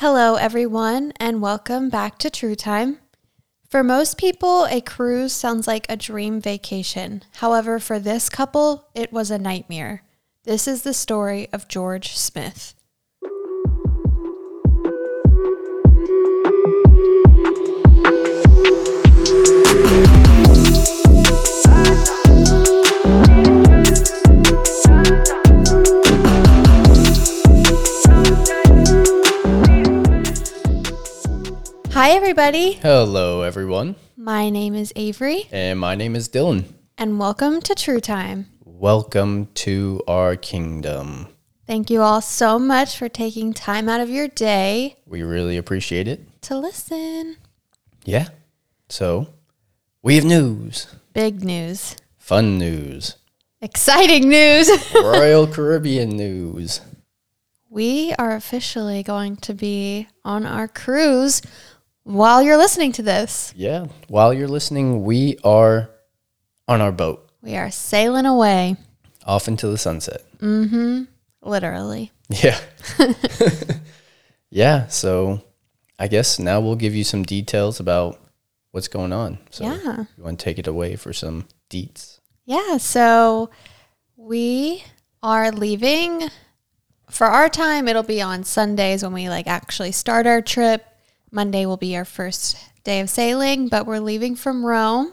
Hello, everyone, and welcome back to True Time. For most people, a cruise sounds like a dream vacation. However, for this couple, it was a nightmare. This is the story of George Smith. Hi, everybody. Hello, everyone, My name is Avery, and my name is Dylan. and welcome to True Time. Welcome to our kingdom. Thank you all so much for taking time out of your day We really appreciate it. to listen. Yeah. So, we have news, Big news, fun news, exciting news. Royal Caribbean news. we are officially going to be on our cruise while you're listening to this. Yeah. While you're listening, we are on our boat We are sailing away, off into the sunset. Mm hmm. Literally. Yeah. yeah. So, I guess now we'll give you some details about what's going on. So, Yeah. you want to take it away for some deets? Yeah, so we are leaving for our time it'll be on Sundays when we like actually start our trip. Monday will be our first day of sailing, but we're leaving from Rome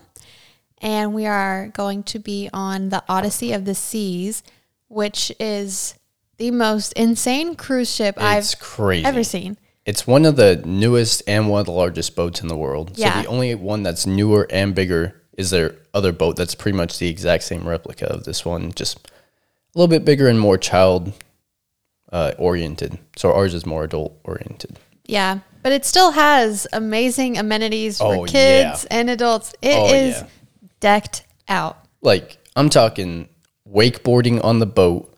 and we are going to be on the Odyssey of the Seas, which is the most insane cruise ship It's I've crazy. ever seen. It's one of the newest and one of the largest boats in the world. Yeah. So the only one that's newer and bigger is their other boat that's pretty much the exact same replica of this one, just a little bit bigger and more child uh, oriented. So ours is more adult oriented. Yeah, but it still has amazing amenities for Oh, kids and adults. It Oh, is yeah. decked out. Like I'm talking wakeboarding on the boat,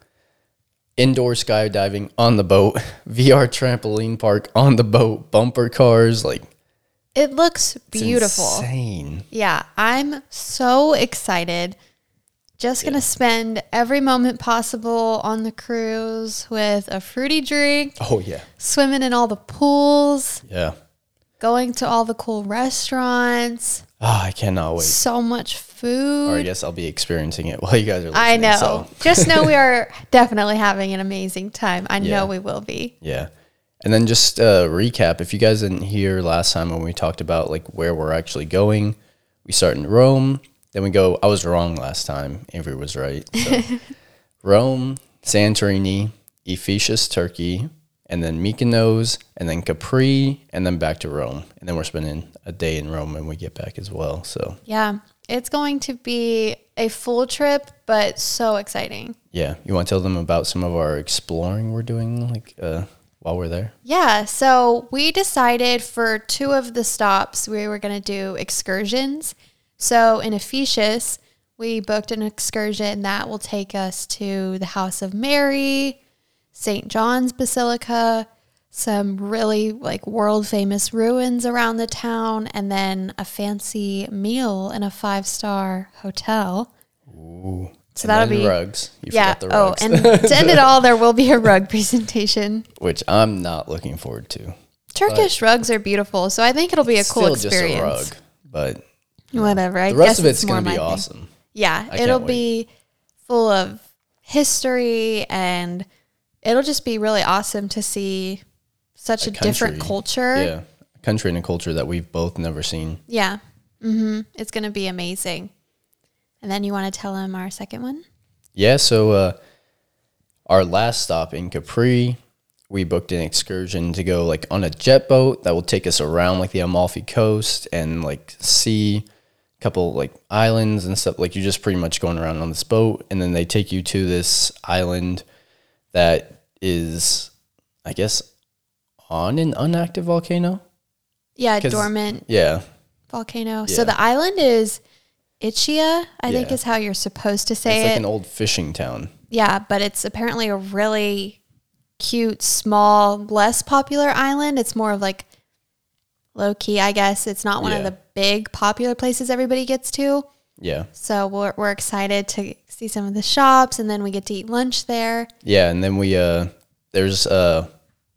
indoor skydiving on the boat, VR trampoline park on the boat, bumper cars, like It looks it's beautiful. insane. Yeah, I'm so excited. Just gonna spend every moment possible on the cruise with a fruity drink, Oh yeah. swimming in all the pools, Yeah. going to all the cool restaurants, Oh, I cannot wait. so much food. Or I guess I'll be experiencing it while you guys are listening. I know. so, Just know we are definitely having an amazing time. I Yeah. know we will be. yeah. And then just uh, recap if you guys didn't hear last time when we talked about like where we're actually going, we start in Rome. Then we go, I was wrong last time. Avery was right. So, Rome, Santorini, Ephesus, Turkey, and then Mykonos, and then Capri, and then back to Rome. And then we're spending a day in Rome when we get back as well. So, Yeah, it's going to be a full trip, but so exciting. yeah. You want to tell them about some of our exploring we're doing like uh, while we're there? Yeah, so we decided for two of the stops we were going to do excursions. So in Ephesus, we booked an excursion that will take us to the House of Mary, St. John's Basilica, some really like world famous ruins around the town, and then a fancy meal in a five star hotel. Ooh. So And that'll be rugs. You yeah. forgot the Oh, and to end it all, there will be a rug presentation. which I'm not looking forward to. Turkish rugs are beautiful, so I think it'll be a cool Still experience. just a rug, but Whatever. I the rest guess of it's more gonna be my thing. awesome. Yeah, I it'll be full of history and it'll just be really awesome to see such a, different country. culture. Yeah, a country and a culture that we've both never seen. Yeah. hmm It's going to be amazing. And then you want to tell him our second one? Yeah, so uh, our last stop in Capri, we booked an excursion to go like on a jet boat that will take us around like the Amalfi Coast and like see a couple like islands and stuff. Like you're just pretty much going around on this boat, and then they take you to this island that is, I guess, on an unactive volcano. Yeah, 'Cause- dormant Yeah, volcano. So Yeah. the island is Ischia, I think Yeah. is how you're supposed to say it's like it. an old fishing town. Yeah, but it's apparently a really cute, small, less popular island. It's more of like low key, I guess. It's not one of the big popular places everybody gets to. Yeah. So we're, we're excited to see some of the shops and then we get to eat lunch there. Yeah, and then we uh there's uh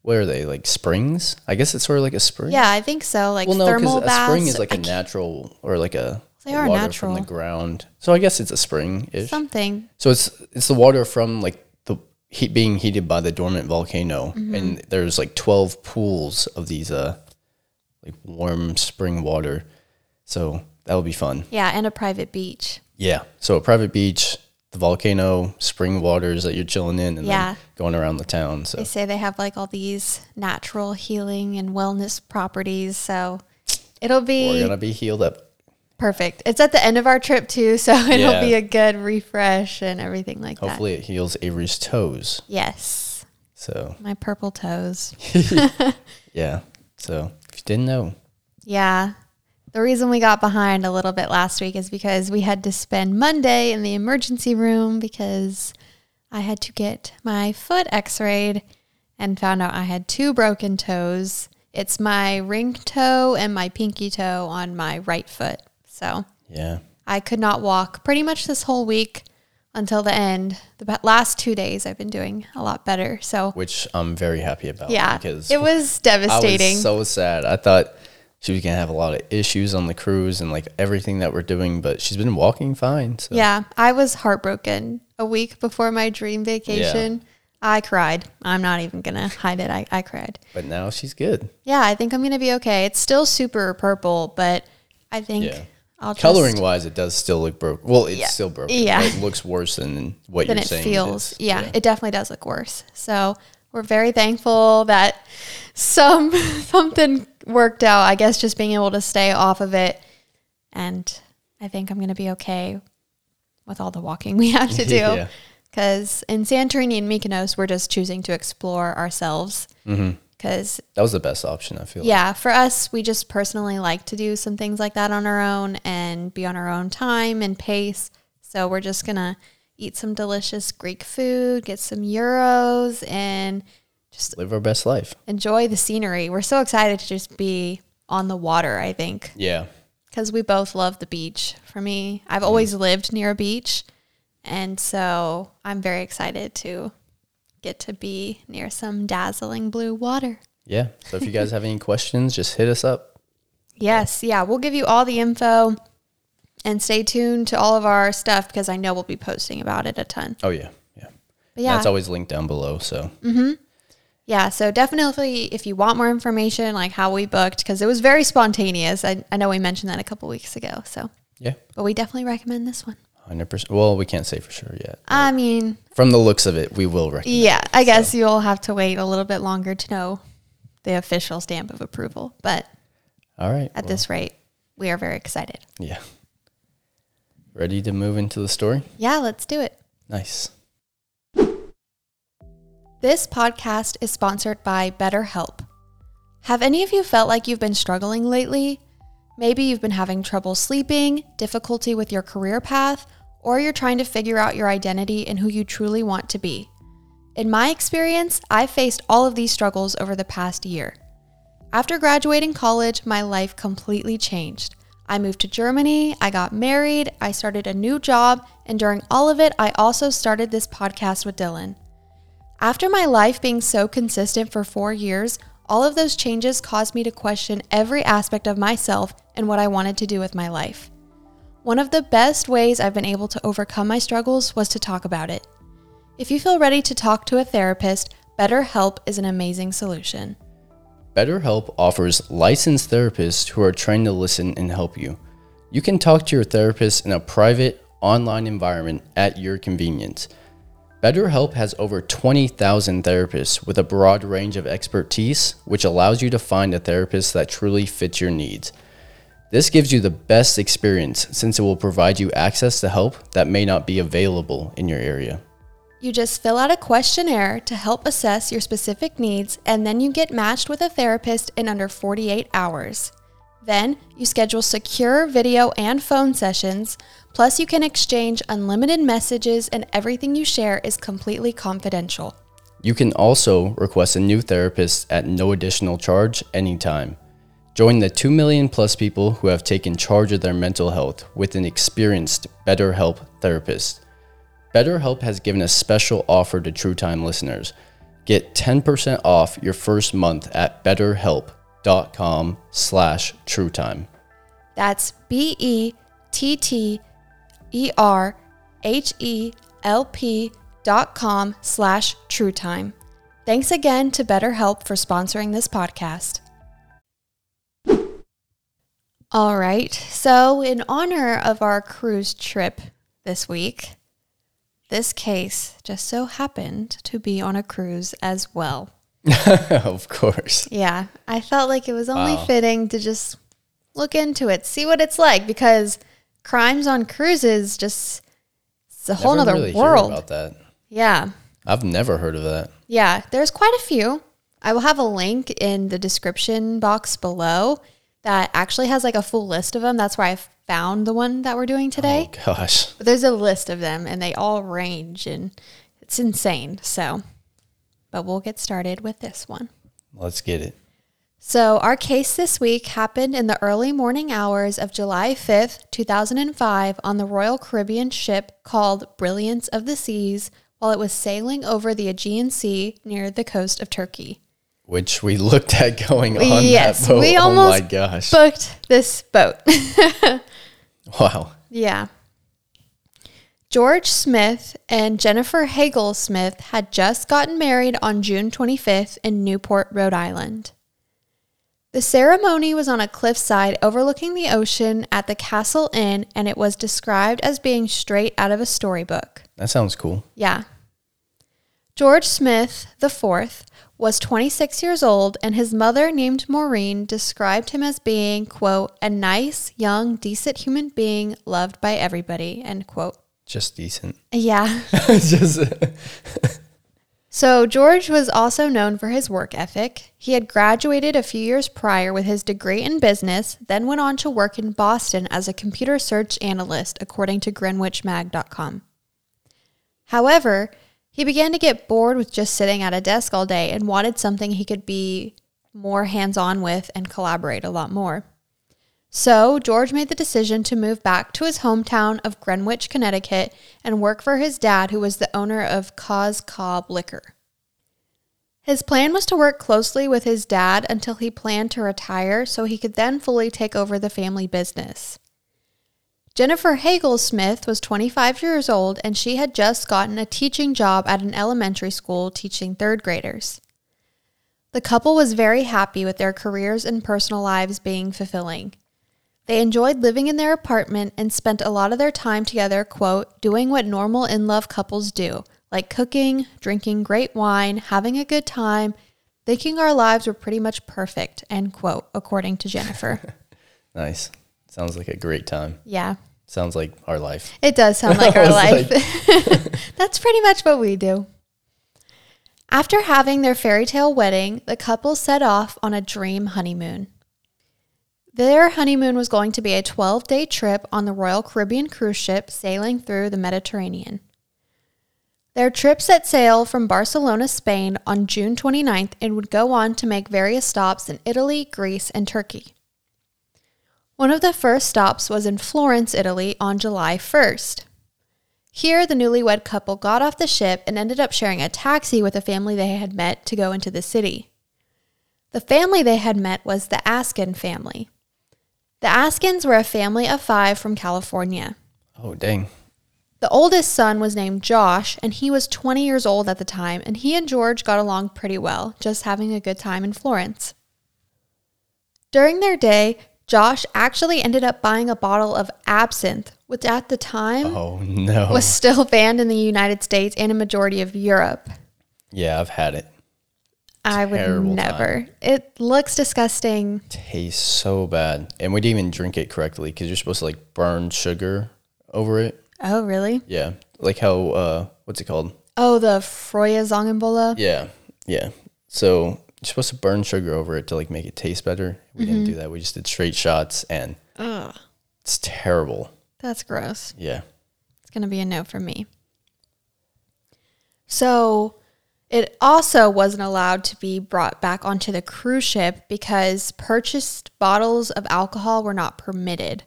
what are they like springs? I guess it's sort of like a spring. Yeah, I think so. Like Well, no, thermal because a spring is like I a natural or like a They are water natural. from the ground. So I guess it's a spring ish. something. So it's it's the water from like the heat being heated by the dormant volcano, Mm-hmm. and there's like twelve pools of these uh like warm spring water. So that would be fun. Yeah, and a private beach. Yeah. So a private beach, the volcano, spring waters that you're chilling in, and Yeah. then going around the town. So They say they have like all these natural healing and wellness properties. So it'll be we're gonna be healed up. perfect. It's at the end of our trip too, so it'll Yeah. be a good refresh and everything like that. Hopefully, it heals Avery's toes. Yes. So My purple toes. yeah. So you didn't know, Yeah. The reason we got behind a little bit last week is because we had to spend Monday in the emergency room because I had to get my foot x rayed and found out I had two broken toes. It's my ring toe and my pinky toe on my right foot. So yeah, I could not walk pretty much this whole week until the end. The last two days I've been doing a lot better. So which I'm very happy about. yeah, because it was I devastating. was so sad. I thought she was gonna have a lot of issues on the cruise and like everything that we're doing, but she's been walking fine. So Yeah, I was heartbroken a week before my dream vacation. I cried. I'm not even going to hide it. I, I cried. but now she's good. Yeah, I think I'm going to be okay. It's still super purple, but I think Yeah. I'll just, Coloring wise, it does still look broken. Well, it's Yeah. still broken. Yeah. It looks worse than what than you're it saying. feels. is. Yeah, it definitely does look worse. So we're very thankful that some something worked out. I guess just being able to stay off of it, and I think I'm going to be okay with all the walking we have to do. Yeah. Because in Santorini and Mykonos, we're just choosing to explore ourselves. Mm-hmm. Because That was the best option. I feel. yeah, for us, we just personally like to do some things like that on our own and be on our own time and pace. So we're just gonna eat some delicious Greek food, get some euros, and just Live our best life. enjoy the scenery. We're so excited to just be on the water. I think Yeah. because we both love the beach. For me, I've always mm. lived near a beach, and so I'm very excited to get to be near some dazzling blue water. Yeah. So if you guys have any questions, just hit us up. Yes, yeah, we'll give you all the info and stay tuned to all of our stuff because I know we'll be posting about it a ton. Oh yeah. Yeah. But yeah, That's always linked down below. So mm-hmm. yeah, so definitely if you want more information, like how we booked, because it was very spontaneous. I, I know we mentioned that a couple weeks ago. So, yeah, but we definitely recommend this one. Hundred percent. Well, we can't say for sure yet. I mean, From the looks of it, we will recommend. yeah, I guess you'll have to wait a little bit longer to know the official stamp of approval. But All right. at well, this rate, we are very excited. Yeah. Ready to move into the story? Yeah, let's do it. Nice. This podcast is sponsored by BetterHelp. Have any of you felt like you've been struggling lately? Maybe you've been having trouble sleeping, difficulty with your career path, or you're trying to figure out your identity and who you truly want to be. In my experience, I've faced all of these struggles over the past year. After graduating college, my life completely changed. I moved to Germany, I got married, I started a new job, and during all of it, I also started this podcast with Dylan. After my life being so consistent for four years, all of those changes caused me to question every aspect of myself and what I wanted to do with my life. One of the best ways I've been able to overcome my struggles was to talk about it. If you feel ready to talk to a therapist, BetterHelp is an amazing solution. BetterHelp offers licensed therapists who are trained to listen and help you. You can talk to your therapist in a private, online environment at your convenience. BetterHelp has over 20,000 therapists with a broad range of expertise, which allows you to find a therapist that truly fits your needs. This gives you the best experience since it will provide you access to help that may not be available in your area. You just fill out a questionnaire to help assess your specific needs, and then you get matched with a therapist in under 48 hours. Then you schedule secure video and phone sessions, plus, you can exchange unlimited messages, and everything you share is completely confidential. You can also request a new therapist at no additional charge anytime. Join the 2 million plus people who have taken charge of their mental health with an experienced BetterHelp therapist. BetterHelp has given a special offer to True Time listeners. Get 10% off your first month at betterhelp.com slash truetime. That's B E T T E R H E L P dot com slash truetime. Thanks again to BetterHelp for sponsoring this podcast. All right, so in honor of our cruise trip this week, this case just so happened to be on a cruise as well. of course. Yeah, I felt like it was only Wow. fitting to just look into it, see what it's like, because crimes on cruises just it's a whole other really world. about that. Yeah, I've never heard of that. yeah. There's quite a few. I will have a link in the description box below that actually has like a full list of them. That's where I found the one that we're doing today. Oh gosh. But there's a list of them, and they all range, and it's insane. So, but we'll get started with this one. Let's get it. So, our case this week happened in the early morning hours of July 5th, 2005, on the Royal Caribbean ship called Brilliance of the Seas while it was sailing over the Aegean Sea near the coast of Turkey. Which we looked at going on Yes, that boat. we oh my almost gosh. Booked this boat. wow. yeah. George Smith and Jennifer Hagel Smith had just gotten married on June 25th in Newport, Rhode Island. The ceremony was on a cliffside overlooking the ocean at the Castle Inn, and it was described as being straight out of a storybook. That sounds cool. Yeah. George Smith, the fourth, was 26 years old, and his mother, named Maureen, described him as being, quote, a nice, young, decent human being loved by everybody, end quote. Just decent. Yeah. Just So, George was also known for his work ethic. He had graduated a few years prior with his degree in business, then went on to work in Boston as a computer search analyst, according to GreenwichMag.com. However, he began to get bored with just sitting at a desk all day and wanted something he could be more hands on with and collaborate a lot more. So, George made the decision to move back to his hometown of Greenwich, Connecticut, and work for his dad, who was the owner of Cos Cob Liquor. His plan was to work closely with his dad until he planned to retire so he could then fully take over the family business. Jennifer Hagel Smith was 25 years old and she had just gotten a teaching job at an elementary school teaching third graders. The couple was very happy with their careers and personal lives being fulfilling. They enjoyed living in their apartment and spent a lot of their time together, quote, doing what normal in love couples do, like cooking, drinking great wine, having a good time, thinking our lives were pretty much perfect, end quote, according to Jennifer. nice. Sounds like a great time. yeah, Sounds like our life. it does sound like our life. That's pretty much what we do. After having their fairy tale wedding, the couple set off on a dream honeymoon. Their honeymoon was going to be a 12 day trip on the Royal Caribbean cruise ship sailing through the Mediterranean. Their trip set sail from Barcelona, Spain on June 29th and would go on to make various stops in Italy, Greece, and Turkey. One of the first stops was in Florence, Italy on July 1st. Here, the newlywed couple got off the ship and ended up sharing a taxi with a family they had met to go into the city. The family they had met was the Askin family. The Askins were a family of five from California. Oh, dang. The oldest son was named Josh, and he was 20 years old at the time, and he and George got along pretty well, just having a good time in Florence. During their day, Josh actually ended up buying a bottle of absinthe, which at the time Oh, no. was still banned in the United States and a majority of Europe. yeah, I've had it. I would Terrible never. It looks disgusting. Tastes so bad. And we didn't even drink it correctly because you're supposed to like burn sugar over it. Oh, really? Yeah. Like how, uh, what's it called? Oh, the Froya Zongenbola? Yeah. Yeah. So you're supposed to burn sugar over it to like make it taste better. We didn't do mm-hmm. that. We just did straight shots and Ugh, it's terrible. that's gross. Yeah. It's going to be a no for me. So it also wasn't allowed to be brought back onto the cruise ship because purchased bottles of alcohol were not permitted.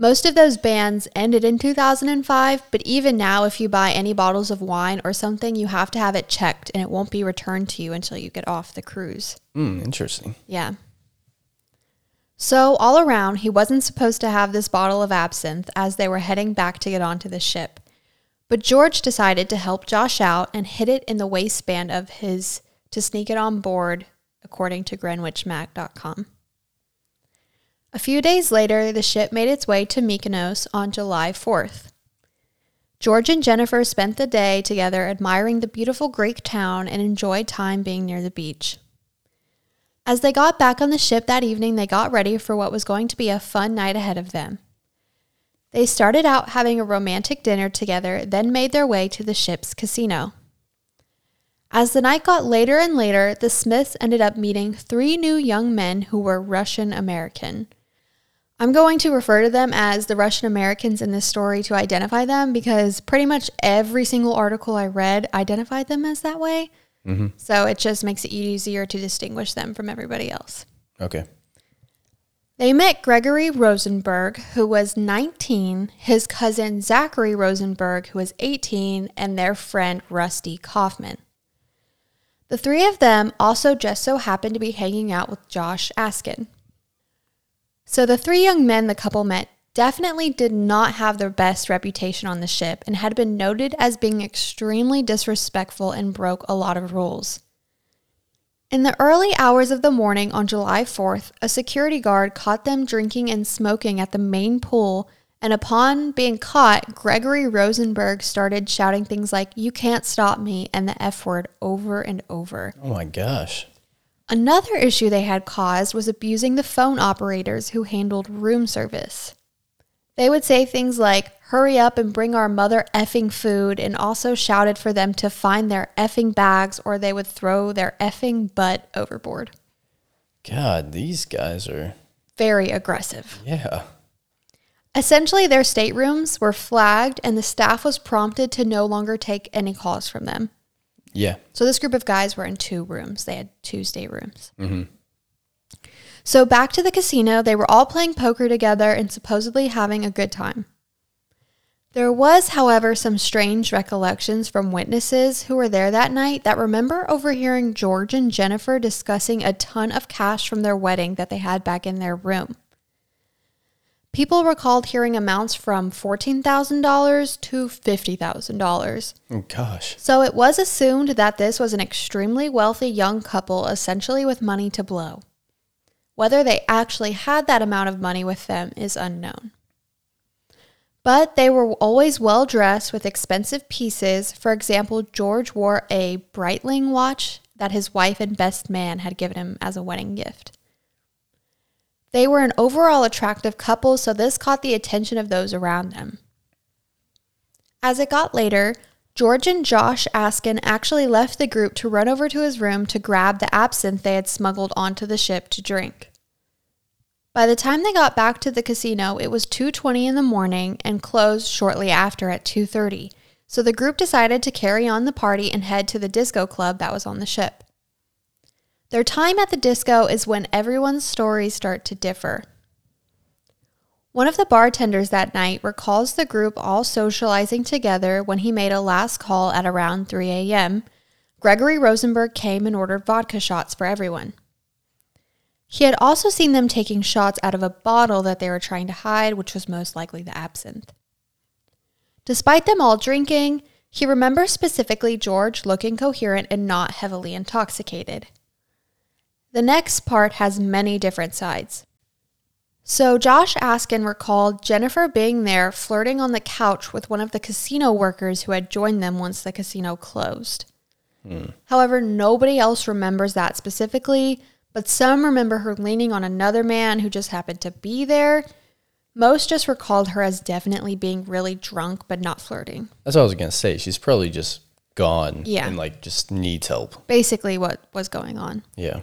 Most of those bans ended in 2005, but even now, if you buy any bottles of wine or something, you have to have it checked and it won't be returned to you until you get off the cruise. Hmm, interesting. Yeah. So, all around, he wasn't supposed to have this bottle of absinthe as they were heading back to get onto the ship. But George decided to help Josh out and hid it in the waistband of his to sneak it on board, according to GreenwichMag.com. A few days later, the ship made its way to Mykonos on July 4th. George and Jennifer spent the day together admiring the beautiful Greek town and enjoyed time being near the beach. As they got back on the ship that evening, they got ready for what was going to be a fun night ahead of them. They started out having a romantic dinner together, then made their way to the ship's casino. As the night got later and later, the Smiths ended up meeting three new young men who were Russian American. I'm going to refer to them as the Russian Americans in this story to identify them because pretty much every single article I read identified them as that way. Mm-hmm. So it just makes it easier to distinguish them from everybody else. Okay. They met Gregory Rosenberg, who was 19, his cousin Zachary Rosenberg, who was 18, and their friend Rusty Kaufman. The three of them also just so happened to be hanging out with Josh Askin. So the three young men the couple met definitely did not have their best reputation on the ship and had been noted as being extremely disrespectful and broke a lot of rules. In the early hours of the morning on July 4th, a security guard caught them drinking and smoking at the main pool, and upon being caught, Gregory Rosenberg started shouting things like, You can't stop me, and the F word over and over. Oh my gosh. Another issue they had caused was abusing the phone operators who handled room service. They would say things like, hurry up and bring our mother effing food, and also shouted for them to find their effing bags or they would throw their effing butt overboard. God, these guys are. Very aggressive. Yeah. Essentially, their staterooms were flagged and the staff was prompted to no longer take any calls from them. Yeah. So, this group of guys were in two rooms, they had two staterooms. Mm-hmm. So, back to the casino, they were all playing poker together and supposedly having a good time. There was, however, some strange recollections from witnesses who were there that night that remember overhearing George and Jennifer discussing a ton of cash from their wedding that they had back in their room. People recalled hearing amounts from $14,000 to $50,000. Oh gosh. So it was assumed that this was an extremely wealthy young couple, essentially with money to blow. Whether they actually had that amount of money with them is unknown. But they were always well dressed with expensive pieces. For example, George wore a Breitling watch that his wife and best man had given him as a wedding gift. They were an overall attractive couple, so this caught the attention of those around them. As it got later, George and Josh Askin actually left the group to run over to his room to grab the absinthe they had smuggled onto the ship to drink. By the time they got back to the casino, it was 2:20 in the morning and closed shortly after at 2:30. So the group decided to carry on the party and head to the disco club that was on the ship. Their time at the disco is when everyone's stories start to differ. One of the bartenders that night recalls the group all socializing together when he made a last call at around 3 a.m. Gregory Rosenberg came and ordered vodka shots for everyone. He had also seen them taking shots out of a bottle that they were trying to hide, which was most likely the absinthe. Despite them all drinking, he remembers specifically George looking coherent and not heavily intoxicated. The next part has many different sides. So, Josh Askin recalled Jennifer being there flirting on the couch with one of the casino workers who had joined them once the casino closed. Hmm. However, nobody else remembers that specifically, but some remember her leaning on another man who just happened to be there. Most just recalled her as definitely being really drunk but not flirting. That's what I was gonna say. She's probably just gone. Yeah. And like just needs help. Basically what was going on. Yeah.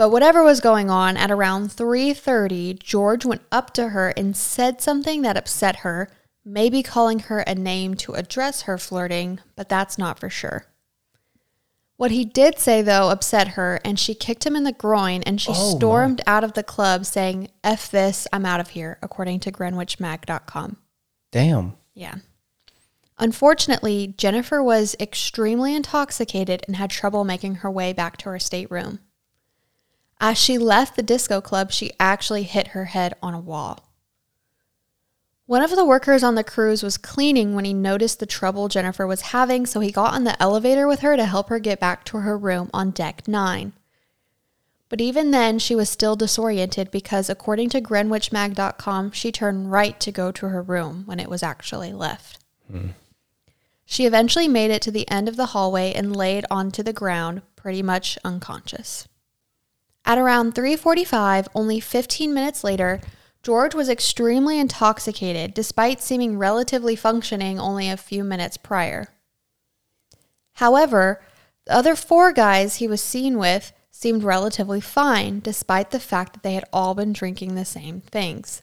But whatever was going on, at around 3:30, George went up to her and said something that upset her, maybe calling her a name to address her flirting, but that's not for sure. What he did say, though, upset her, and she kicked him in the groin and she Oh, my. stormed out of the club saying, F this, I'm out of here, according to GreenwichMag.com. Damn. Yeah. Unfortunately, Jennifer was extremely intoxicated and had trouble making her way back to her stateroom. As she left the disco club, she actually hit her head on a wall. One of the workers on the cruise was cleaning when he noticed the trouble Jennifer was having, so he got on the elevator with her to help her get back to her room on deck 9. But even then, she was still disoriented because, according to GreenwichMag.com, she turned right to go to her room when it was actually left. She eventually made it to the end of the hallway and laid onto the ground, pretty much unconscious. At around 3:45, only 15 minutes later, George was extremely intoxicated despite seeming relatively functioning only a few minutes prior. However, the other four guys he was seen with seemed relatively fine despite the fact that they had all been drinking the same things.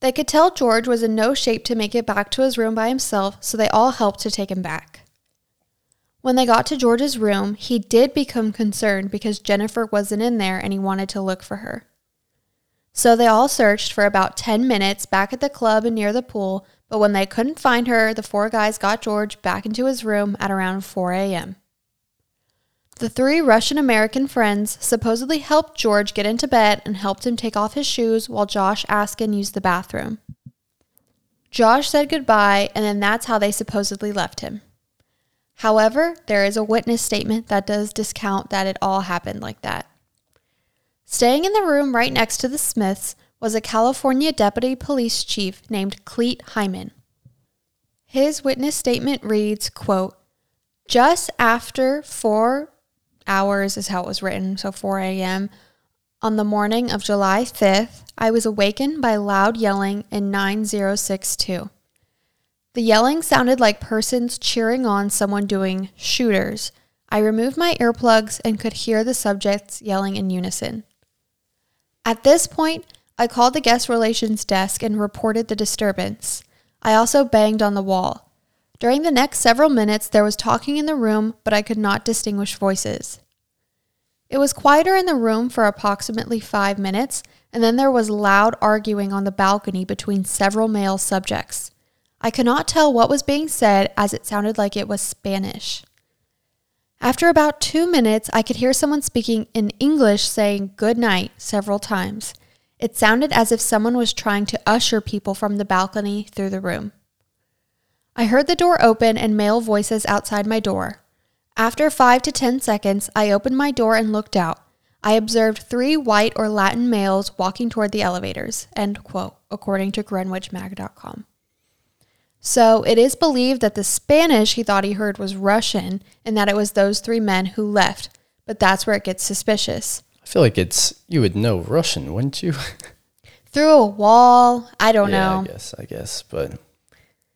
They could tell George was in no shape to make it back to his room by himself, so they all helped to take him back. When they got to George's room, he did become concerned because Jennifer wasn't in there and he wanted to look for her. So they all searched for about 10 minutes back at the club and near the pool, but when they couldn't find her, the four guys got George back into his room at around 4 a.m. The three Russian American friends supposedly helped George get into bed and helped him take off his shoes while Josh Askin used the bathroom. Josh said goodbye, and then that's how they supposedly left him. However, there is a witness statement that does discount that it all happened like that. Staying in the room right next to the Smiths was a California deputy police chief named Clete Hyman. His witness statement reads, quote, just after 4 hours is how it was written, so 4 a.m. On the morning of July 5th, I was awakened by loud yelling in 9062. The yelling sounded like persons cheering on someone doing shooters. I removed my earplugs and could hear the subjects yelling in unison. At this point, I called the guest relations desk and reported the disturbance. I also banged on the wall. During the next several minutes, there was talking in the room, but I could not distinguish voices. It was quieter in the room for approximately five minutes, and then there was loud arguing on the balcony between several male subjects. I could not tell what was being said as it sounded like it was Spanish. After about two minutes, I could hear someone speaking in English saying good night several times. It sounded as if someone was trying to usher people from the balcony through the room. I heard the door open and male voices outside my door. After five to ten seconds, I opened my door and looked out. I observed three white or Latin males walking toward the elevators. End quote, according to GreenwichMag.com. So it is believed that the Spanish he thought he heard was Russian and that it was those three men who left, but that's where it gets suspicious. I feel like it's you would know Russian, wouldn't you? Through a wall, I don't yeah, I guess, I guess, but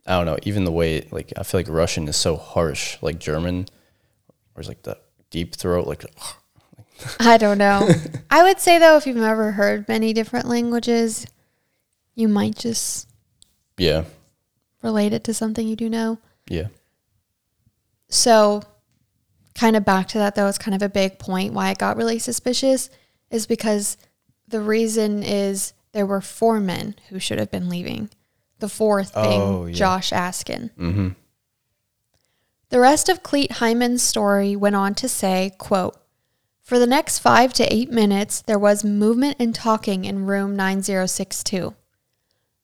I don't know. Even the way, like, I feel like Russian is so harsh, like German, or like the deep throat, like. I don't know. I would say though, if you've never heard many different languages, you might just Yeah, relate it to something you do know. yeah, So, kind of back to that though, it's kind of a big point why it got really suspicious is because the reason is there were four men who should have been leaving. The fourth being Oh, yeah. Josh Askin. mm-hmm. The rest of Clete Hyman's story went on to say, quote, For the next five to eight minutes, there was movement and talking in room 9062.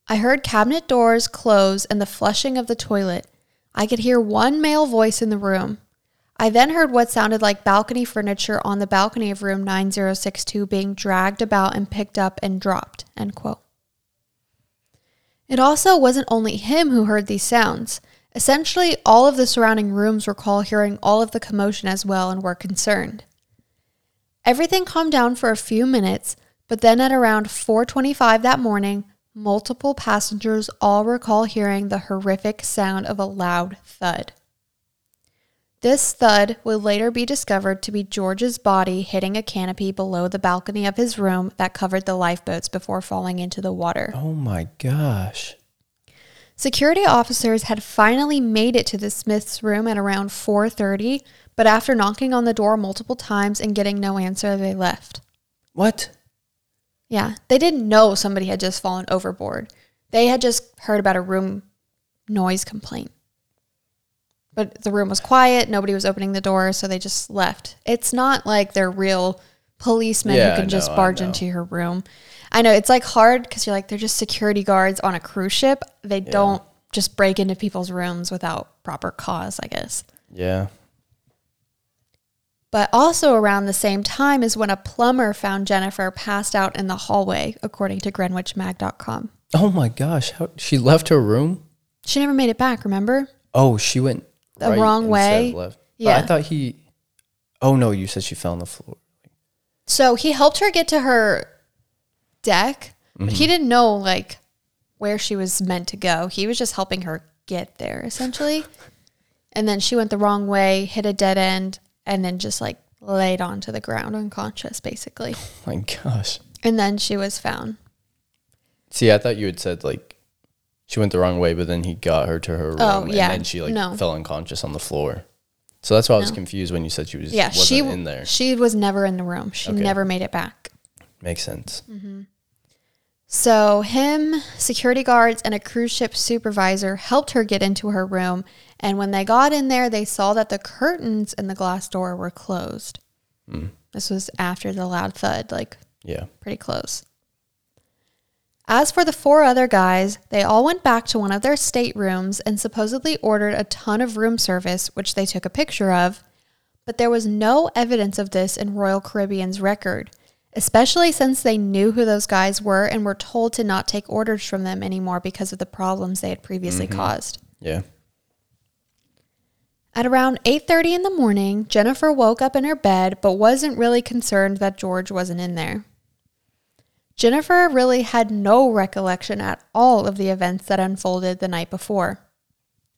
I heard cabinet doors close and the flushing of the toilet. I could hear one male voice in the room. I then heard what sounded like balcony furniture on the balcony of room 9062 being dragged about and picked up and dropped. End quote. It also wasn't only him who heard these sounds. Essentially, all of the surrounding rooms recall hearing all of the commotion as well and were concerned. Everything calmed down for a few minutes, but then at around 4:25 that morning, multiple passengers all recall hearing the horrific sound of a loud thud. This thud would later be discovered to be George's body hitting a canopy below the balcony of his room that covered the lifeboats before falling into the water. Oh my gosh. Security officers had finally made it to the Smiths' room at around 4:30, but after knocking on the door multiple times and getting no answer, they left. What? Yeah, they didn't know somebody had just fallen overboard. They had just heard about a room noise complaint. But the room was quiet, nobody was opening the door, so they just left. It's not like they're real policemen Yeah, who can just know, I barge into your room. I know it's like hard because you're like they're just security guards on a cruise ship. They don't just break into people's rooms without proper cause, I guess. Yeah. But also around the same time is when a plumber found Jennifer passed out in the hallway, according to GreenwichMag.com. Oh my gosh. How she left her room? She never made it back, remember? Oh, she went The wrong way? Left. But Yeah. I thought he. Oh no, you said she fell on the floor. So he helped her get to her deck, but Mm-hmm. he didn't know like where she was meant to go. He was just helping her get there essentially. and then she went the wrong way, hit a dead end, and then just like laid onto the ground unconscious basically. Oh my gosh. And then she was found. See, I thought you had said like she went the wrong way, but then he got her to her room, Oh, yeah. and then she like No. fell unconscious on the floor. So that's why I was confused when you said she was Yeah, wasn't she in there. she was never in the room. She Okay. never made it back. Makes sense. Mm-hmm. So, him, security guards, and a cruise ship supervisor helped her get into her room. And when they got in there, they saw that the curtains in the glass door were closed. Mm. This was after the loud thud, like Yeah. pretty close. As for the four other guys, they all went back to one of their staterooms and supposedly ordered a ton of room service, which they took a picture of. But there was no evidence of this in Royal Caribbean's record, especially since they knew who those guys were and were told to not take orders from them anymore because of the problems they had previously mm-hmm. caused. Yeah. At around 8:30 in the morning, Jennifer woke up in her bed but wasn't really concerned that George wasn't in there. Jennifer really had no recollection at all of the events that unfolded the night before.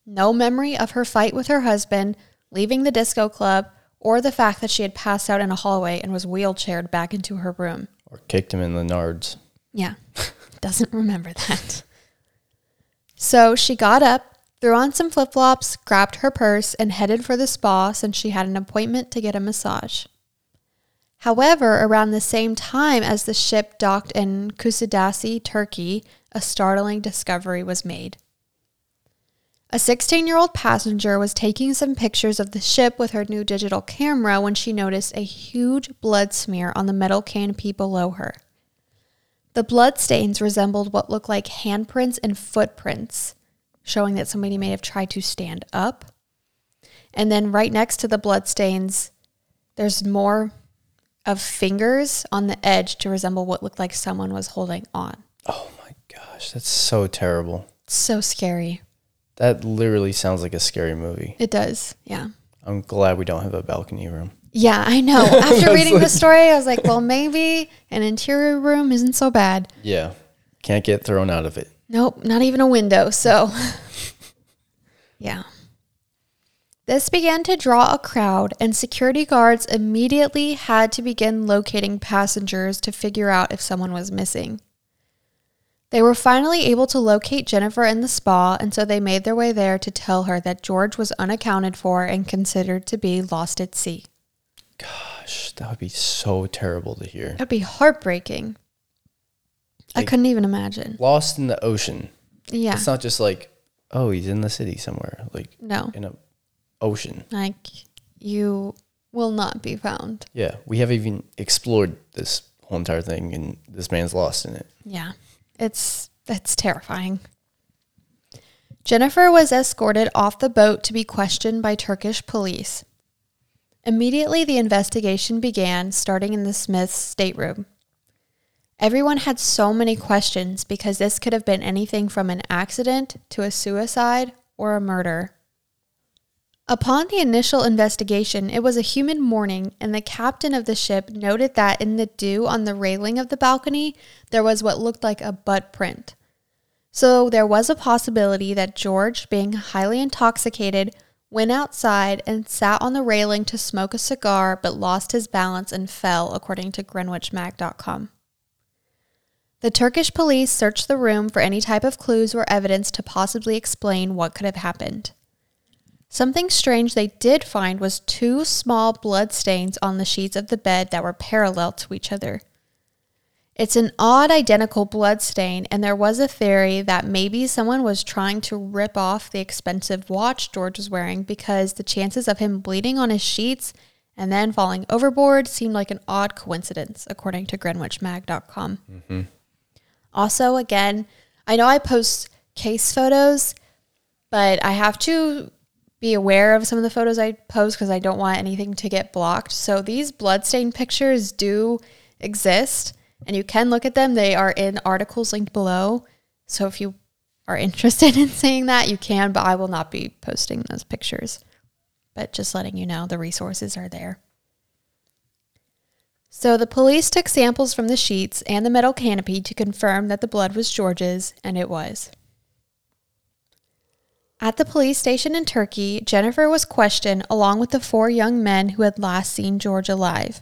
No memory of her fight with her husband, leaving the disco club, or the fact that she had passed out in a hallway and was wheelchaired back into her room. Or kicked him in the nards. Yeah, doesn't remember that. So she got up, threw on some flip flops, grabbed her purse, and headed for the spa since she had an appointment to get a massage. However, around the same time as the ship docked in Kusadasi, Turkey, a startling discovery was made. A 16 year old passenger was taking some pictures of the ship with her new digital camera when she noticed a huge blood smear on the metal canopy below her. The blood stains resembled what looked like handprints and footprints, showing that somebody may have tried to stand up. And then right next to the blood stains, there's more of fingers on the edge to resemble what looked like someone was holding on. Oh my gosh, that's so terrible. So scary. That literally sounds like a scary movie. It does. Yeah. I'm glad we don't have a balcony room. Yeah, I know. After reading the story, I was like, well, maybe an interior room isn't so bad. Yeah. Can't get thrown out of it. Nope, not even a window. So, yeah. This began to draw a crowd, and security guards immediately had to begin locating passengers to figure out if someone was missing. They were finally able to locate Jennifer in the spa, and so they made their way there to tell her that George was unaccounted for and considered to be lost at sea. Gosh, that would be so terrible to hear. That'd be heartbreaking. I couldn't even imagine. Lost in the ocean. Yeah. It's not just like, oh, he's in the city somewhere, like No. in a ocean. Like, you will not be found. Yeah, we haven't even explored this whole entire thing, and this man's lost in it. Yeah. It's that's terrifying. Jennifer was escorted off the boat to be questioned by Turkish police. Immediately the investigation began, starting in the Smiths' stateroom. Everyone had so many questions because this could have been anything from an accident to a suicide or a murder. Upon the initial investigation, it was a humid morning, and the captain of the ship noted that in the dew on the railing of the balcony, there was what looked like a butt print. So there was a possibility that George, being highly intoxicated, went outside and sat on the railing to smoke a cigar but lost his balance and fell, according to GreenwichMag.com. The Turkish police searched the room for any type of clues or evidence to possibly explain what could have happened. Something strange they did find was two small blood stains on the sheets of the bed that were parallel to each other. It's an odd identical blood stain, and there was a theory that maybe someone was trying to rip off the expensive watch George was wearing because the chances of him bleeding on his sheets and then falling overboard seemed like an odd coincidence, according to GreenwichMag.com. Mm-hmm. Also, again, I know I post case photos, but I have to be aware of some of the photos I post because I don't want anything to get blocked. So these bloodstain pictures do exist and you can look at them. They are in articles linked below. So if you are interested in seeing that, you can, but I will not be posting those pictures. But just letting you know, the resources are there. So the police took samples from the sheets and the metal canopy to confirm that the blood was George's, and it was. At the police station in Turkey, Jennifer was questioned along with the four young men who had last seen George alive.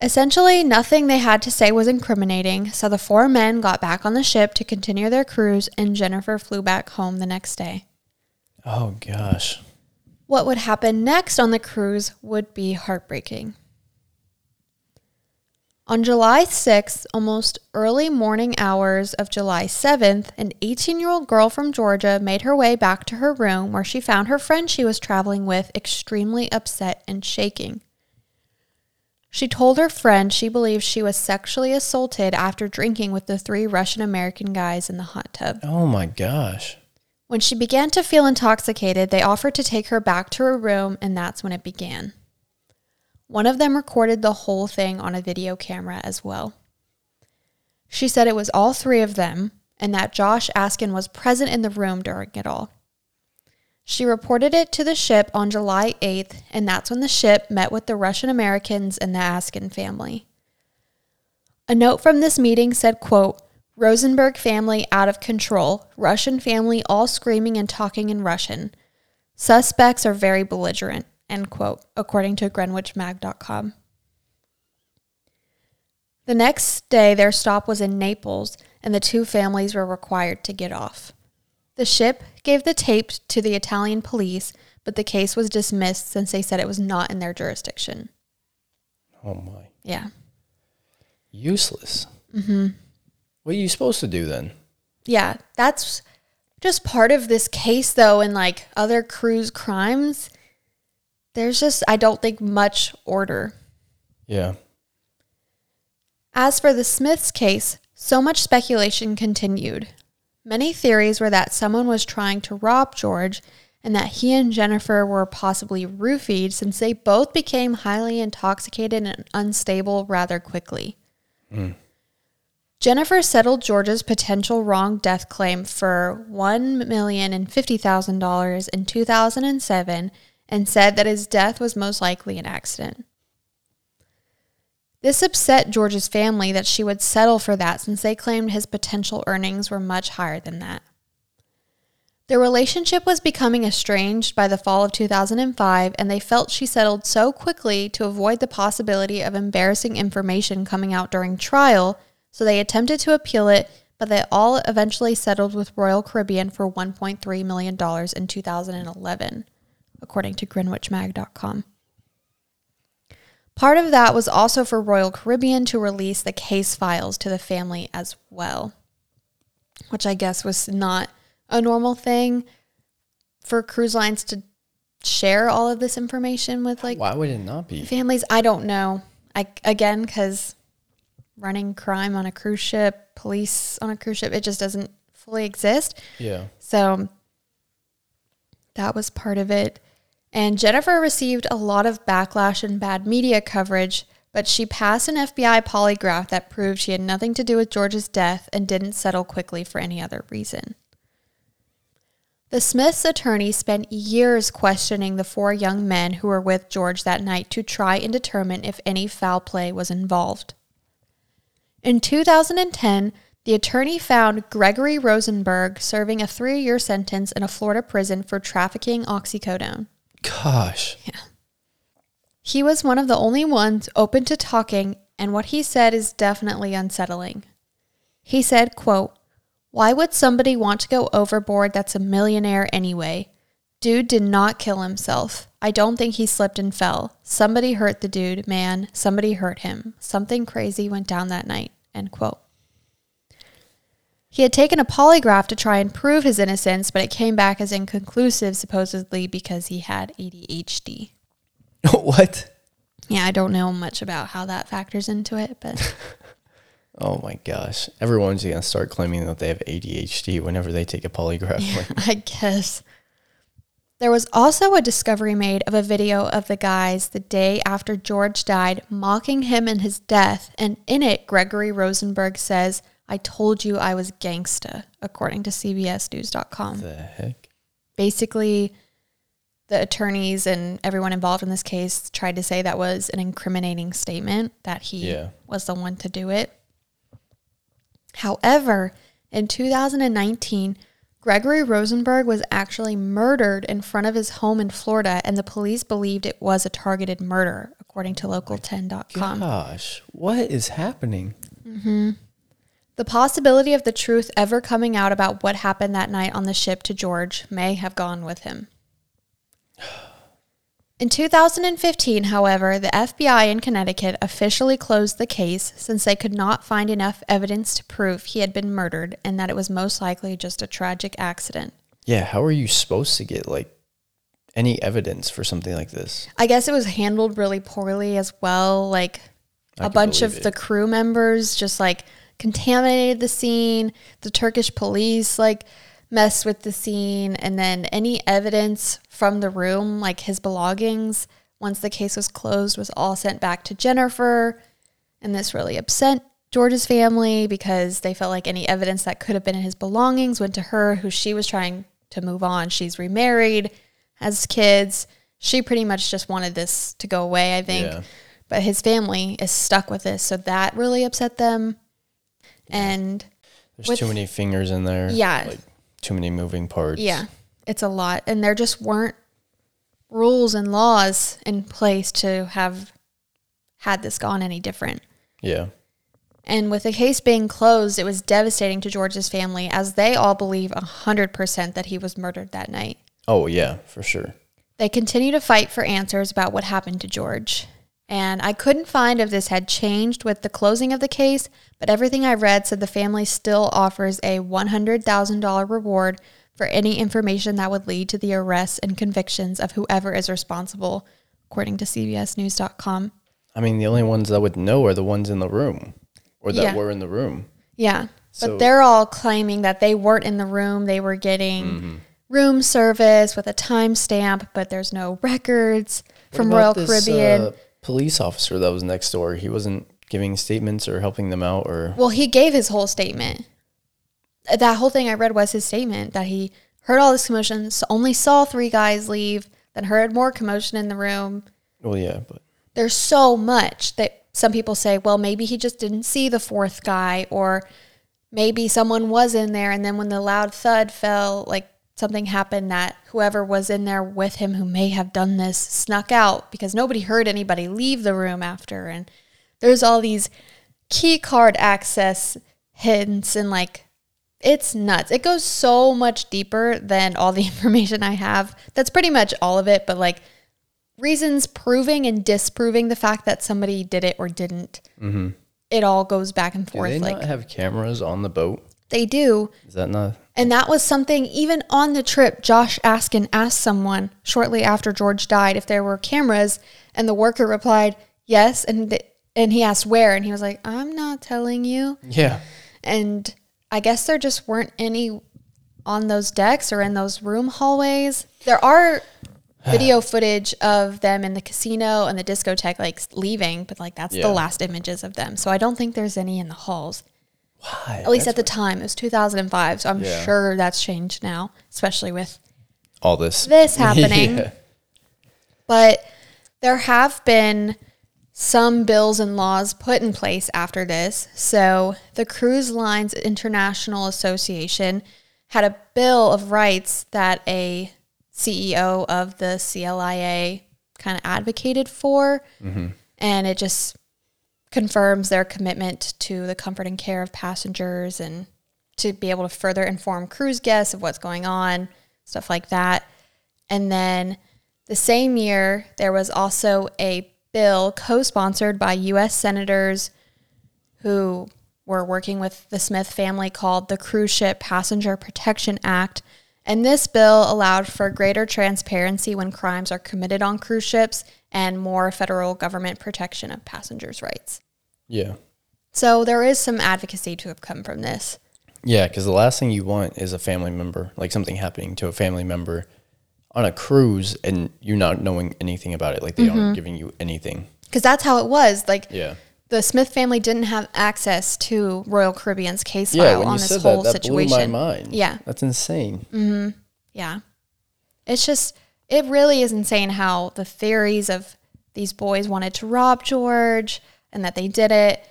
Essentially, nothing they had to say was incriminating, so the four men got back on the ship to continue their cruise, and Jennifer flew back home the next day. Oh, gosh. What would happen next on the cruise would be heartbreaking. On July 6th, almost early morning hours of July 7th, an 18 year old girl from Georgia made her way back to her room where she found her friend she was traveling with extremely upset and shaking. She told her friend she believed she was sexually assaulted after drinking with the three Russian American guys in the hot tub. Oh my gosh. When she began to feel intoxicated, they offered to take her back to her room, and that's when it began. One of them recorded the whole thing on a video camera as well. She said it was all three of them, and that Josh Askin was present in the room during it all. She reported it to the ship on July 8th, and that's when the ship met with the Russian Americans and the Askin family. A note from this meeting said, quote, Rosenberg family out of control, Russian family all screaming and talking in Russian. Suspects are very belligerent, end quote, according to GreenwichMag.com. The next day, their stop was in Naples, and the two families were required to get off. The ship gave the tape to the Italian police, but the case was dismissed since they said it was not in their jurisdiction. Oh my. Yeah. Useless. Mm-hmm. What are you supposed to do then? Yeah, that's just part of this case, though, and like other cruise crimes. There's just, I don't think, much order. Yeah. As for the Smiths case, so much speculation continued. Many theories were that someone was trying to rob George and that he and Jennifer were possibly roofied since they both became highly intoxicated and unstable rather quickly. Mm. Jennifer settled George's potential wrong death claim for $1,050,000 in 2007 and said that his death was most likely an accident. This upset George's family that she would settle for that since they claimed his potential earnings were much higher than that. Their relationship was becoming estranged by the fall of 2005, and they felt she settled so quickly to avoid the possibility of embarrassing information coming out during trial, so they attempted to appeal it, but they all eventually settled with Royal Caribbean for $1.3 million in 2011, according to GreenwichMag.com. Part of that was also for Royal Caribbean to release the case files to the family as well, which I guess was not a normal thing for cruise lines to share all of this information with like why would it not be? families? I don't know. I again because running crime on a cruise ship police on a cruise ship it just doesn't fully exist. Yeah. So that was part of it and Jennifer received a lot of backlash and bad media coverage, but she passed an FBI polygraph that proved she had nothing to do with George's death and didn't settle quickly for any other reason. The Smiths' attorney spent years questioning the four young men who were with George that night to try and determine if any foul play was involved. In 2010, the attorney found Gregory Rosenberg serving a three year sentence in a Florida prison for trafficking oxycodone. Gosh. Yeah. He was one of the only ones open to talking and what he said is definitely unsettling. He said, quote, Why would somebody want to go overboard that's a millionaire anyway? Dude did not kill himself. I don't think he slipped and fell. Somebody hurt the dude, man. Somebody hurt him. Something crazy went down that night. End quote. He had taken a polygraph to try and prove his innocence, but it came back as inconclusive, supposedly because he had ADHD. what? Yeah, I don't know much about how that factors into it, but Oh my gosh. Everyone's going to start claiming that they have ADHD whenever they take a polygraph. Like, I guess. There was also a discovery made of a video of the guys the day after George died mocking him and his death, and in it, Gregory Rosenberg says, I told you I was gangsta, according to CBSNews.com. the heck? Basically, the attorneys and everyone involved in this case tried to say that was an incriminating statement, that he Yeah. was the one to do it. However, in 2019, Gregory Rosenberg was actually murdered in front of his home in Florida, and the police believed it was a targeted murder, according to local10.com. Gosh, what is happening? Mm-hmm. The possibility of the truth ever coming out about what happened that night on the ship to George may have gone with him. In 2015, however, the FBI in Connecticut officially closed the case since they could not find enough evidence to prove he had been murdered and that it was most likely just a tragic accident. Yeah, how are you supposed to get like any evidence for something like this? I guess it was handled really poorly as well. Like I a bunch of believe the crew members just like contaminated the scene. The Turkish police like messed with the scene. And then any evidence from the room, like his belongings, once the case was closed, was all sent back to Jennifer. And this really upset George's family because they felt like any evidence that could have been in his belongings went to her, who she was trying to move on. She's remarried, has kids. She pretty much just wanted this to go away, I think. Yeah. But his family is stuck with this. So that really upset them. And There's With- too many fingers in there. Yeah. Like too many moving parts. yeah, it's a lot. And there just weren't rules and laws in place to have had this gone any different. Yeah. And with the case being closed, it was devastating to George's family as they all believe 100% that he was murdered that night. Oh yeah, for sure. They continue to fight for answers about what happened to George. And I couldn't find if this had changed with the closing of the case, but everything I read said the family still offers a $100,000 reward for any information that would lead to the arrests and convictions of whoever is responsible, according to CBSNews.com. I mean, the only ones that would know are the ones in the room or that Yeah. were in the room. Yeah. So- but they're all claiming that they weren't in the room. They were getting Mm-hmm. room service with a timestamp, but there's no records What from Royal this, Caribbean. uh, police officer that was next door. He wasn't giving statements or helping them out or Well, he gave his whole statement. That whole thing I read was his statement that he heard all this commotion, s- only saw three guys leave, then heard more commotion in the room. well yeah, but There's so much that some people say, well, maybe he just didn't see the fourth guy, or maybe someone was in there, and then when the loud thud fell, like something happened that whoever was in there with him who may have done this snuck out because nobody heard anybody leave the room after. And there's all these key card access hints and like it's nuts. It goes so much deeper than all the information I have. That's pretty much all of it, but like reasons proving and disproving the fact that somebody did it or didn't. Mm-hmm. It all goes back and forth. do they like not have cameras on the boat? They do. Is that not And that was something, even on the trip, Josh Askin asked someone shortly after George died if there were cameras, and the worker replied, yes. And, th- and he asked where, and he was like, I'm not telling you. Yeah. And I guess there just weren't any on those decks or in those room hallways. There are video footage of them in the casino and the discotheque, like leaving, but like that's Yeah. the last images of them. So I don't think there's any in the halls. Why? At least at the time, it was 2005. So I'm Yeah. sure that's changed now, especially with all this this happening. Yeah. But there have been some bills and laws put in place after this. So the Cruise Lines International Association had a bill of rights that a CEO of the CLIA kind of advocated for. Mm-hmm. And it just confirms their commitment to the comfort and care of passengers and to be able to further inform cruise guests of what's going on, stuff like that. And then the same year, there was also a bill co sponsored by U.S. senators who were working with the Smith family called the Cruise Ship Passenger Protection Act. And this bill allowed for greater transparency when crimes are committed on cruise ships and more federal government protection of passengers' rights. Yeah. So there is some advocacy to have come from this. Yeah, because the last thing you want is a family member, like something happening to a family member on a cruise and you not knowing anything about it. Like they aren't mm-hmm. giving you anything. Because that's how it was. Like Yeah. The Smith family didn't have access to Royal Caribbean's case Yeah, file when on you this said whole that, that situation. blew my mind. Yeah. That's insane. Mm-hmm. Yeah. It's just, it really is insane how the theories of these boys wanted to rob George and that they did it.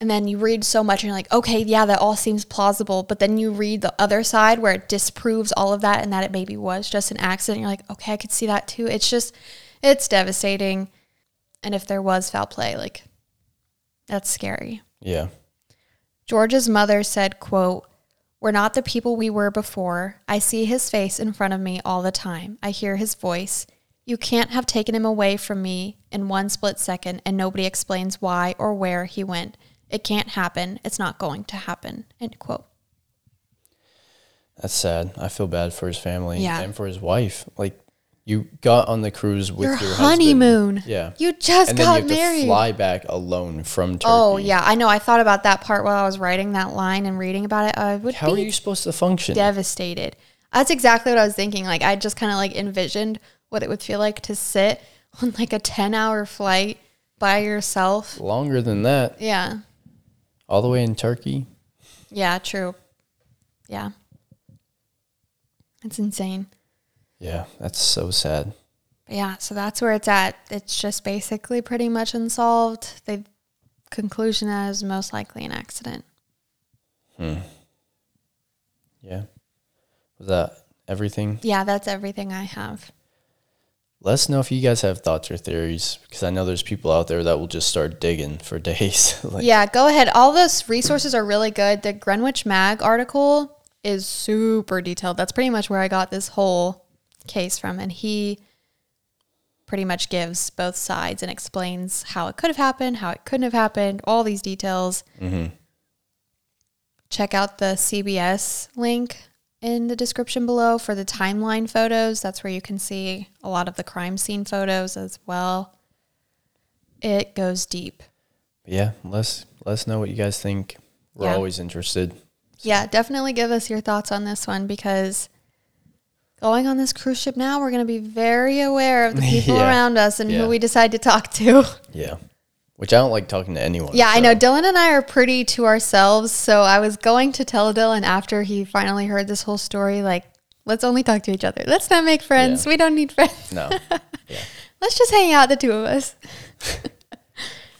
And then you read so much and you're like, okay, yeah, that all seems plausible. But then you read the other side where it disproves all of that and that it maybe was just an accident. You're like, okay, I could see that too. It's just, it's devastating. And if there was foul play, like, that's scary. Yeah. George's mother said, quote, We're not the people we were before. I see his face in front of me all the time. I hear his voice. You can't have taken him away from me in one split second and nobody explains why or where he went. It can't happen. It's not going to happen. End quote. That's sad. I feel bad for his family Yeah. and for his wife. Like you got on the cruise with Your your, husband. honeymoon. Yeah. You just and then got you have married. to fly back alone from oh, Turkey. Oh yeah, I know. I thought about that part while I was writing that line and reading about it. I would How are you supposed to function? devastated. That's exactly what I was thinking. Like I just kind of like envisioned what it would feel like to sit on like a 10-hour flight by yourself. Longer than that. Yeah. All the way in Turkey. Yeah, true. Yeah. It's insane. Yeah, that's so sad. But yeah, so that's where it's at. It's just basically pretty much unsolved. The conclusion is most likely an accident. Hmm. Yeah. Was that everything? Yeah, that's everything I have. Let us know if you guys have thoughts or theories because I know there's people out there that will just start digging for days. like, Yeah, go ahead. All those resources are really good. The Greenwich Mag article is super detailed. That's pretty much where I got this whole case from. And he pretty much gives both sides and explains how it could have happened, how it couldn't have happened, all these details. Mm-hmm. Check out the CBS link in the description below for the timeline photos. That's where you can see a lot of the crime scene photos as well. It goes deep. yeah, let us, let us know what you guys think. We're Yeah. always interested. Yeah, definitely give us your thoughts on this one because going on this cruise ship now, we're going to be very aware of the people Yeah. around us and Yeah. who we decide to talk to. Yeah. Which I don't like talking to anyone. yeah, I know. Dylan and I are pretty to ourselves. So I was going to tell Dylan after he finally heard this whole story, like, let's only talk to each other. Let's not make friends. Yeah. We don't need friends. No. Let's just hang out, the two of us.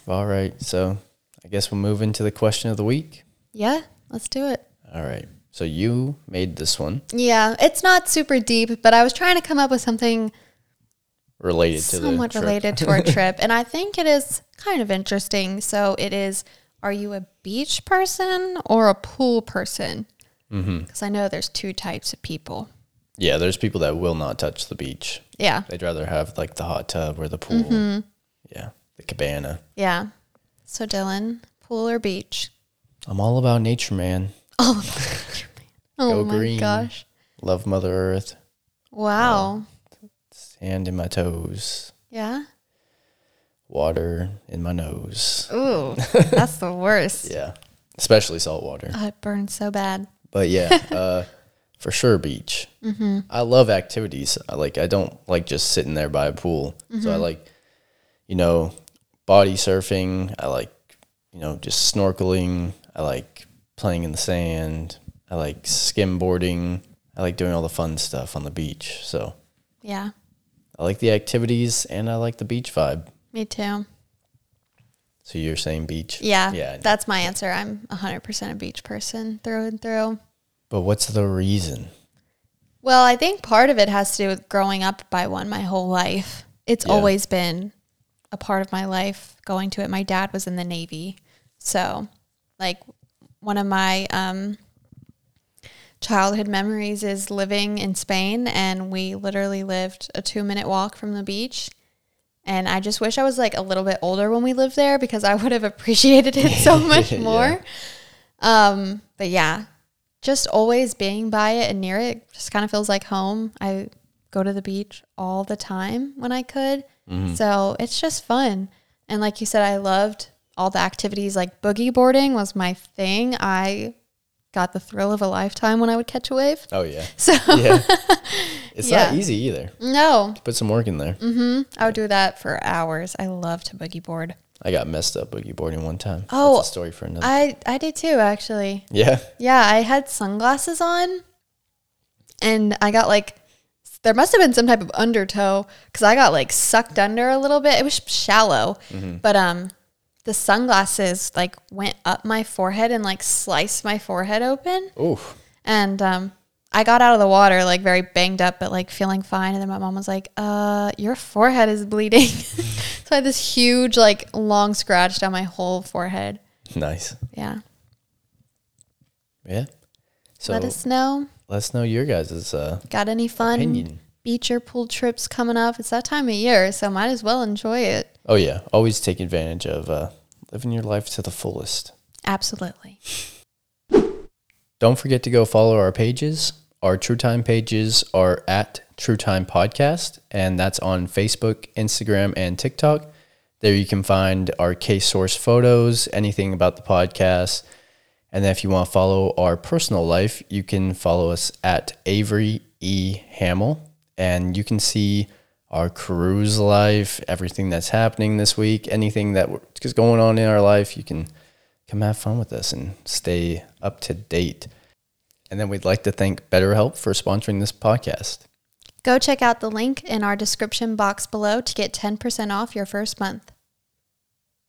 All right. So I guess we'll move into the question of the week. Yeah, let's do it. All right. So you made this one Yeah, it's not super deep, but I was trying to come up with something related to the somewhat trip. related to our trip and i think it is kind of interesting so it is are you a beach person or a pool person because Mm-hmm. i know there's two types of people Yeah, there's people that will not touch the beach. yeah They'd rather have like the hot tub or the pool. Mm-hmm. Yeah, the cabana. yeah so dylan pool or beach I'm all about nature, man. oh Go my green. gosh Love Mother Earth. wow Sand in my toes. yeah Water in my nose. ooh that's the worst Yeah, especially salt water. oh, it burns so bad But yeah, uh, for sure, beach. Mm-hmm. I love activities. I like. I don't like just sitting there by a pool. So I like, you know, body surfing. I like, you know, just snorkeling. I like playing in the sand. I like skimboarding. I like doing all the fun stuff on the beach. So yeah I like the activities and I like the beach vibe. me too So you're saying beach? yeah Yeah. that's my answer i'm 100% a beach person through and through But what's the reason? Well, I think part of it has to do with growing up by one my whole life. It's Yeah. always been a part of my life going to it. My dad was in the Navy. So, like, one of my um, childhood memories is living in Spain, and we literally lived a two minute walk from the beach. And I just wish I was like a little bit older when we lived there because I would have appreciated it so much Yeah. more. Um, but yeah, just always being by it and near it just kind of feels like home. I go to the beach all the time when I could. So it's just fun. And like you said, I loved all the activities like boogie boarding was my thing. I got the thrill of a lifetime when I would catch a wave. Oh yeah. So Yeah. It's Yeah. not easy either. no, Put some work in there. Mm-hmm. I would do that for hours. I love to boogie board. I got messed up boogie boarding one time. Oh, That's a story for another. I I did too actually. yeah. Yeah, I had sunglasses on and I got like there must have been some type of undertow cuz I got like sucked under a little bit. It was shallow. But um the sunglasses like went up my forehead and like sliced my forehead open Oof. and um I got out of the water like very banged up but like feeling fine and then my mom was like, "Uh, your forehead is bleeding." so I had this huge like long scratch down my whole forehead. Nice. Yeah. Yeah. So Let us know. let us know your guys' uh, Got any fun opinion. Beach or pool trips coming up? It's that time of year, so might as well enjoy it. Oh yeah. Always take advantage of uh, living your life to the fullest. Absolutely. Don't forget to go follow our pages. Our True Time pages are at True Time Podcast, and that's on Facebook, Instagram, and TikTok. There you can find our case source photos, anything about the podcast. And then if you want to follow our personal life, you can follow us at Avery E. Hammel, and you can see our cruise life, everything that's happening this week, anything that is going on in our life. You can come have fun with us and stay up to date. And then we'd like to thank BetterHelp for sponsoring this podcast. Go check out the link in our description box below to get 10% off your first month.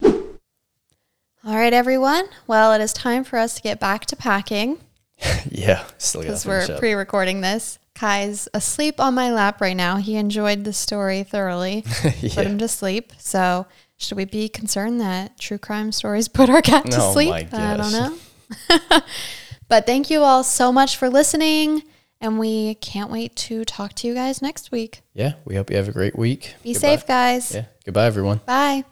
All right, everyone. Well, it is time for us to get back to packing yeah, still because we're pre recording this. Kai's asleep on my lap right now. He enjoyed the story thoroughly, put him to sleep. So, should we be concerned that true crime stories put our cat to Oh sleep? I don't know. but thank you all so much for listening. And we can't wait to talk to you guys next week. yeah, we hope you have a great week. Be Goodbye. safe, guys. Yeah, goodbye, everyone. Bye.